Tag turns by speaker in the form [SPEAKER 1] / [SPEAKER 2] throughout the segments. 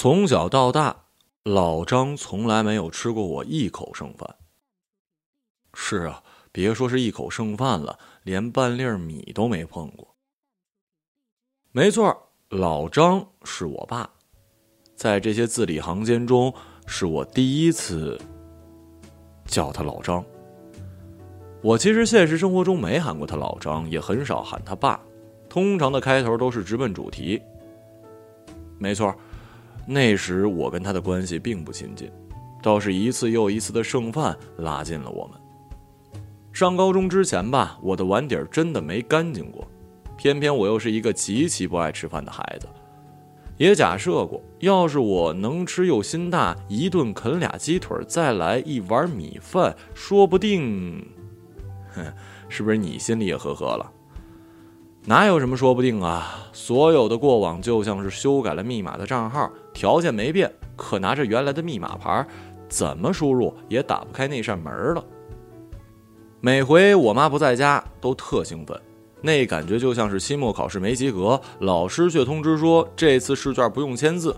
[SPEAKER 1] 从小到大，老张从来没有吃过我一口剩饭。是啊，别说是一口剩饭了，连半粒米都没碰过。没错，老张是我爸，在这些字里行间中，是我第一次叫他老张。我其实现实生活中没喊过他老张，也很少喊他爸，通常的开头都是直奔主题。没错，那时我跟他的关系并不亲近，倒是一次又一次的剩饭拉近了我们。上高中之前吧，我的碗底儿真的没干净过，偏偏我又是一个极其不爱吃饭的孩子，也假设过，要是我能吃又心大，一顿啃俩鸡腿，再来一碗米饭，说不定，哼，是不是你心里也呵呵了？哪有什么说不定啊？所有的过往就像是修改了密码的账号，条件没变，可拿着原来的密码牌，怎么输入也打不开那扇门了。每回我妈不在家，都特兴奋，那感觉就像是期末考试没及格，老师却通知说这次试卷不用签字。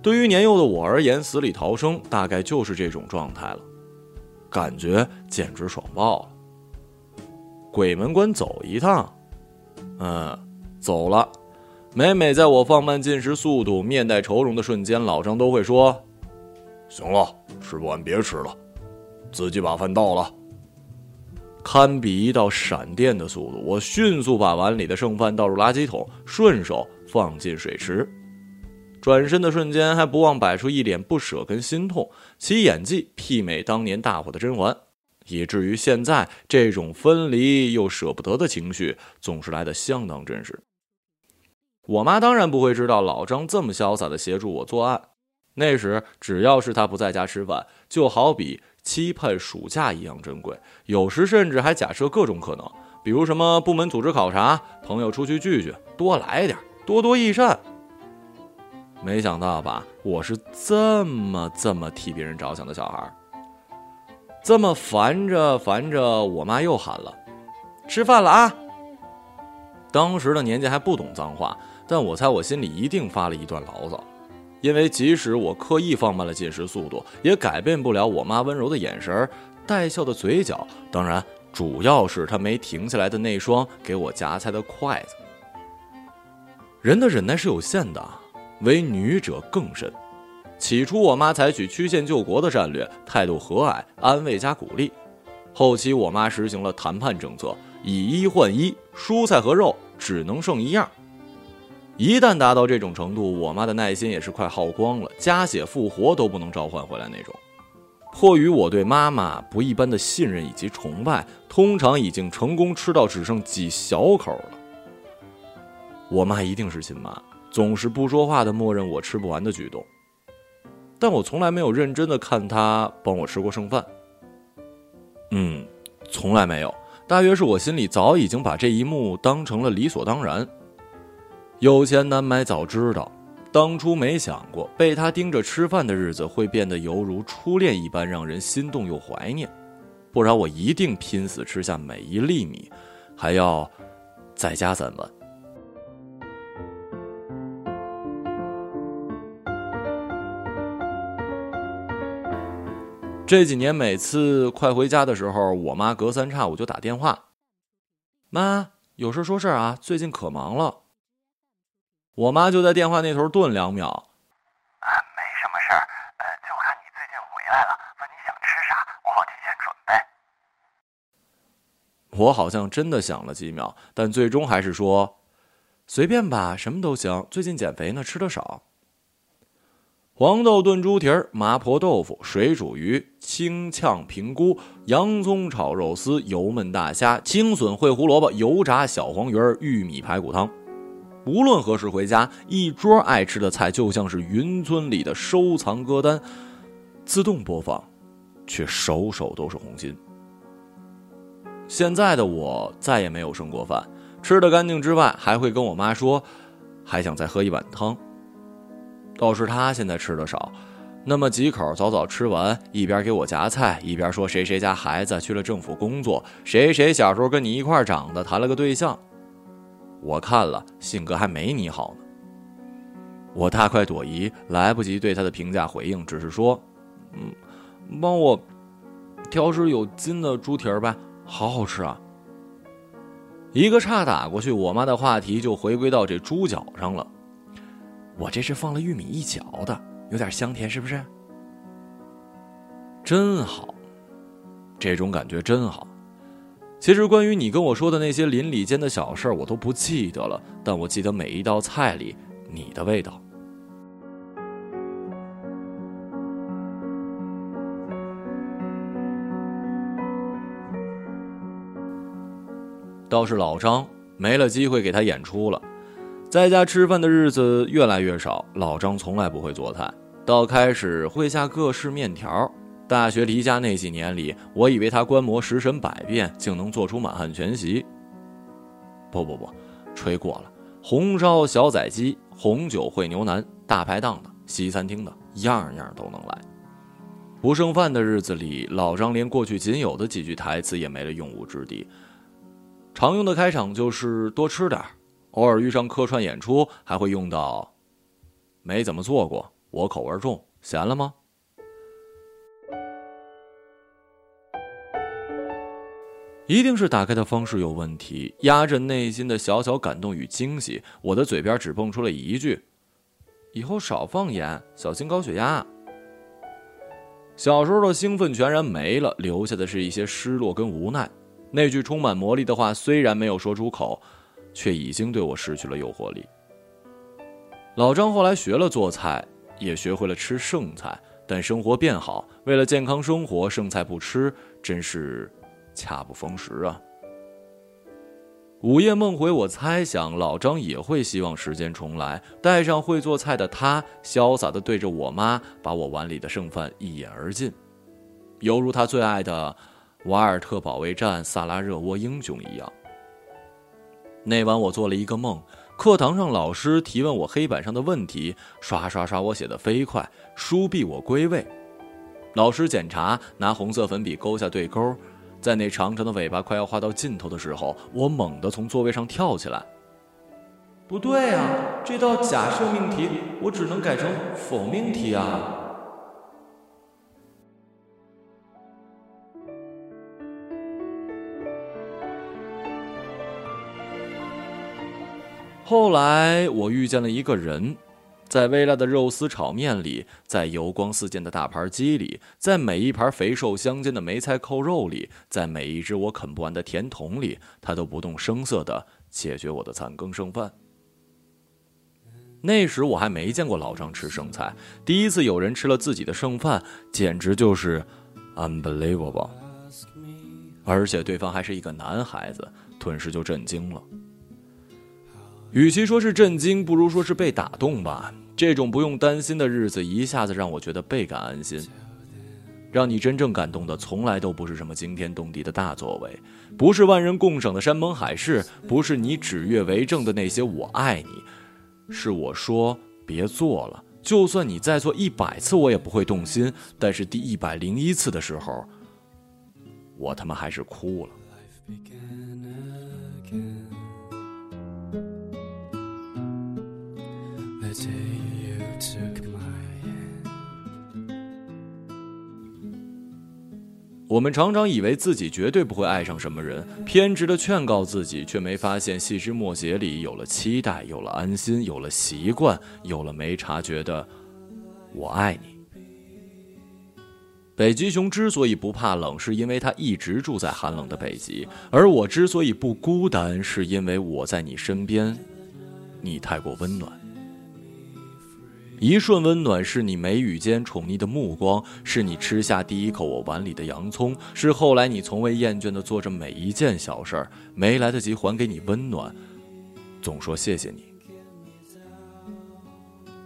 [SPEAKER 1] 对于年幼的我而言，死里逃生大概就是这种状态了，感觉简直爽爆了。鬼门关走一趟，嗯，走了。每每在我放慢进食速度、面带愁容的瞬间，老张都会说：“行了，吃不完别吃了，自己把饭倒了。”堪比一道闪电的速度，我迅速把碗里的剩饭倒入垃圾桶，顺手放进水池。转身的瞬间，还不忘摆出一脸不舍跟心痛，其演技媲美当年大火的甄嬛，以至于现在这种分离又舍不得的情绪总是来得相当真实。我妈当然不会知道老张这么潇洒的协助我作案。那时只要是他不在家吃饭，就好比。期盼暑假一样珍贵，有时甚至还假设各种可能，比如什么部门组织考察、朋友出去聚聚，多来点，多多益善。没想到吧，我是这么这么替别人着想的小孩，这么烦着烦着，我妈又喊了：“吃饭了啊！”当时的年纪还不懂脏话，但我猜我心里一定发了一段牢骚。因为即使我刻意放慢了进食速度，也改变不了我妈温柔的眼神、带笑的嘴角。当然，主要是她没停下来的那双给我夹菜的筷子。人的忍耐是有限的，唯女者更甚。起初，我妈采取曲线救国的战略，态度和蔼、安慰加鼓励。后期，我妈实行了谈判政策，以一换一，蔬菜和肉只能剩一样。一旦达到这种程度，我妈的耐心也是快耗光了，加血复活都不能召唤回来那种。迫于我对妈妈不一般的信任以及崇拜，通常已经成功吃到只剩几小口了。我妈一定是亲妈，总是不说话的默认我吃不完的举动，但我从来没有认真的看他帮我吃过剩饭。嗯，从来没有。大约是我心里早已经把这一幕当成了理所当然。有钱难买早知道，当初没想过被他盯着吃饭的日子会变得犹如初恋一般让人心动又怀念，不然我一定拼死吃下每一粒米，还要再加三碗。这几年每次快回家的时候，我妈隔三差五就打电话：“妈，有事说事啊，最近可忙了。”我妈就在电话那头顿两秒，
[SPEAKER 2] 啊，没什么事儿，呃，就看你最近回来了，问你想吃啥，我好提前准
[SPEAKER 1] 备。我好像真的想了几秒，但最终还是说，随便吧，什么都行。最近减肥呢，吃的少。黄豆炖猪蹄儿、麻婆豆腐、水煮鱼、清炝平菇、洋葱炒肉丝、油焖大虾、青笋烩胡萝卜、油炸小黄鱼儿、玉米排骨汤。无论何时回家，一桌爱吃的菜就像是云村里的收藏歌单，自动播放，却首首都是红心。现在的我再也没有剩过饭，吃的干净之外，还会跟我妈说，还想再喝一碗汤。倒是她现在吃的少，那么几口早早吃完，一边给我夹菜，一边说谁谁家孩子去了政府工作，谁谁小时候跟你一块长的，谈了个对象。我看了，性格还没你好呢。我大快朵颐，来不及对他的评价回应，只是说：“嗯，帮我挑只有筋的猪蹄儿呗，好好吃啊。”一个叉打过去，我妈的话题就回归到这猪脚上了。我这是放了玉米一角的，有点香甜，是不是？真好，这种感觉真好。其实关于你跟我说的那些邻里间的小事儿，我都不记得了，但我记得每一道菜里你的味道。倒是老张没了机会给他演出了，在家吃饭的日子越来越少。老张从来不会做菜，到开始会下各式面条。大学离家那几年里，我以为他观摩食神百变，竟能做出满汉全席。不不不，吹过了。红烧小宰鸡、红酒烩牛腩、大排档的、西餐厅的，样样都能来。不剩饭的日子里，老张连过去仅有的几句台词也没了用武之地。常用的开场就是多吃点儿偶尔遇上客串演出还会用到。没怎么做过，我口味重，咸了吗？一定是打开的方式有问题，压着内心的小小感动与惊喜，我的嘴边只蹦出了一句：“以后少放盐，小心高血压。”小时候的兴奋全然没了，留下的是一些失落跟无奈。那句充满魔力的话虽然没有说出口，却已经对我失去了诱惑力。老张后来学了做菜，也学会了吃剩菜，但生活变好，为了健康生活，剩菜不吃，真是恰不逢时啊。午夜梦回，我猜想老张也会希望时间重来，带上会做菜的他，潇洒地对着我妈，把我碗里的剩饭一饮而尽，犹如他最爱的。瓦尔特保卫战萨拉热窝英雄一样。那晚我做了一个梦，课堂上老师提问我黑板上的问题，刷刷刷我写的飞快，书毕我归位。老师检查，拿红色粉笔勾下对勾，在那长长的尾巴快要画到尽头的时候，我猛地从座位上跳起来。不对啊，这道假设命题我只能改成否命题啊。后来我遇见了一个人，在微辣的肉丝炒面里，在油光四溅的大盘鸡里，在每一盘肥瘦相间的梅菜扣肉里，在每一只我啃不完的甜筒里，他都不动声色地解决我的残羹剩饭。那时我还没见过老张吃剩菜，第一次有人吃了自己的剩饭，简直就是 unbelievable，而且对方还是一个男孩子，顿时就震惊了。与其说是震惊，不如说是被打动吧。这种不用担心的日子，一下子让我觉得倍感安心。让你真正感动的，从来都不是什么惊天动地的大作为，不是万人共赏的山盟海誓，不是你指月为证的那些“我爱你”，是我说别做了。就算你再做一百次，我也不会动心。但是第一百零一次的时候，我他妈还是哭了。我们常常以为自己绝对不会爱上什么人，偏执的劝告自己，却没发现细枝末节里有了期待，有了安心，有了习惯，有了没察觉的“我爱你”。北极熊之所以不怕冷，是因为它一直住在寒冷的北极；而我之所以不孤单，是因为我在你身边，你太过温暖。一瞬温暖，是你眉宇间宠溺的目光，是你吃下第一口我碗里的洋葱，是后来你从未厌倦的做着每一件小事儿，没来得及还给你温暖，总说谢谢你。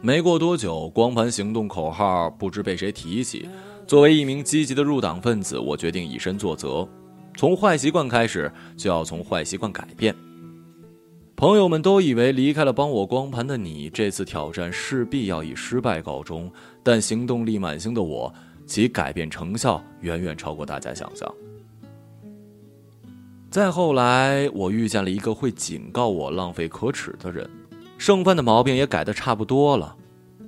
[SPEAKER 1] 没过多久，光盘行动口号不知被谁提起。作为一名积极的入党分子，我决定以身作则，从坏习惯开始，就要从坏习惯改变。朋友们都以为离开了帮我光盘的你，这次挑战势必要以失败告终。但行动力满星的我，其改变成效远远超过大家想象。再后来，我遇见了一个会警告我浪费可耻的人。剩饭的毛病也改得差不多了。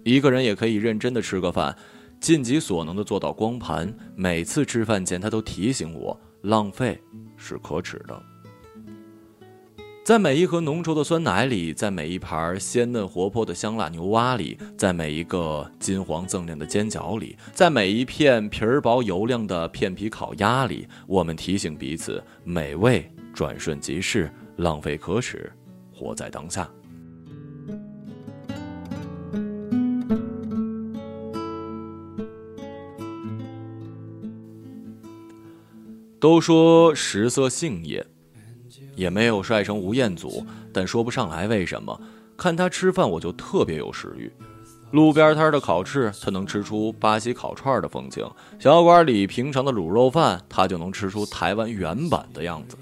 [SPEAKER 1] 一个人也可以认真的吃个饭，尽己所能的做到光盘。每次吃饭前，他都提醒我，浪费是可耻的。在每一盒浓稠的酸奶里，在每一盘鲜嫩活泼的香辣牛蛙里，在每一个金黄锃亮的煎饺里，在每一片皮儿薄油亮的片皮烤鸭里，我们提醒彼此：美味转瞬即逝，浪费可耻，活在当下。都说食色性也。也没有帅成吴彦祖，但说不上来为什么。看他吃饭，我就特别有食欲。路边摊的烤翅，他能吃出巴西烤串的风情；小馆里平常的卤肉饭，他就能吃出台湾原版的样子。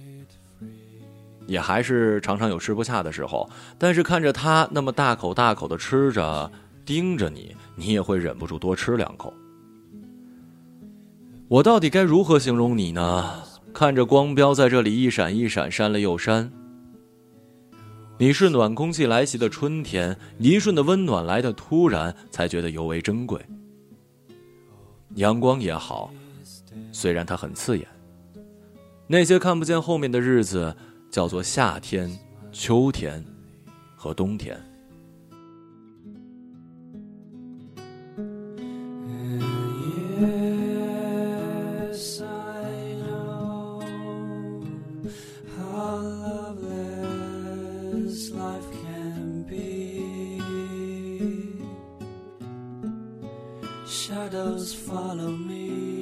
[SPEAKER 1] 也还是常常有吃不下的时候，但是看着他那么大口大口的吃着，盯着你，你也会忍不住多吃两口。我到底该如何形容你呢？看着光标在这里一闪一闪，删了又删。你是暖空气来袭的春天，一瞬的温暖来的突然，才觉得尤为珍贵。阳光也好，虽然它很刺眼。那些看不见后面的日子，叫做夏天、秋天和冬天。Shadows follow me,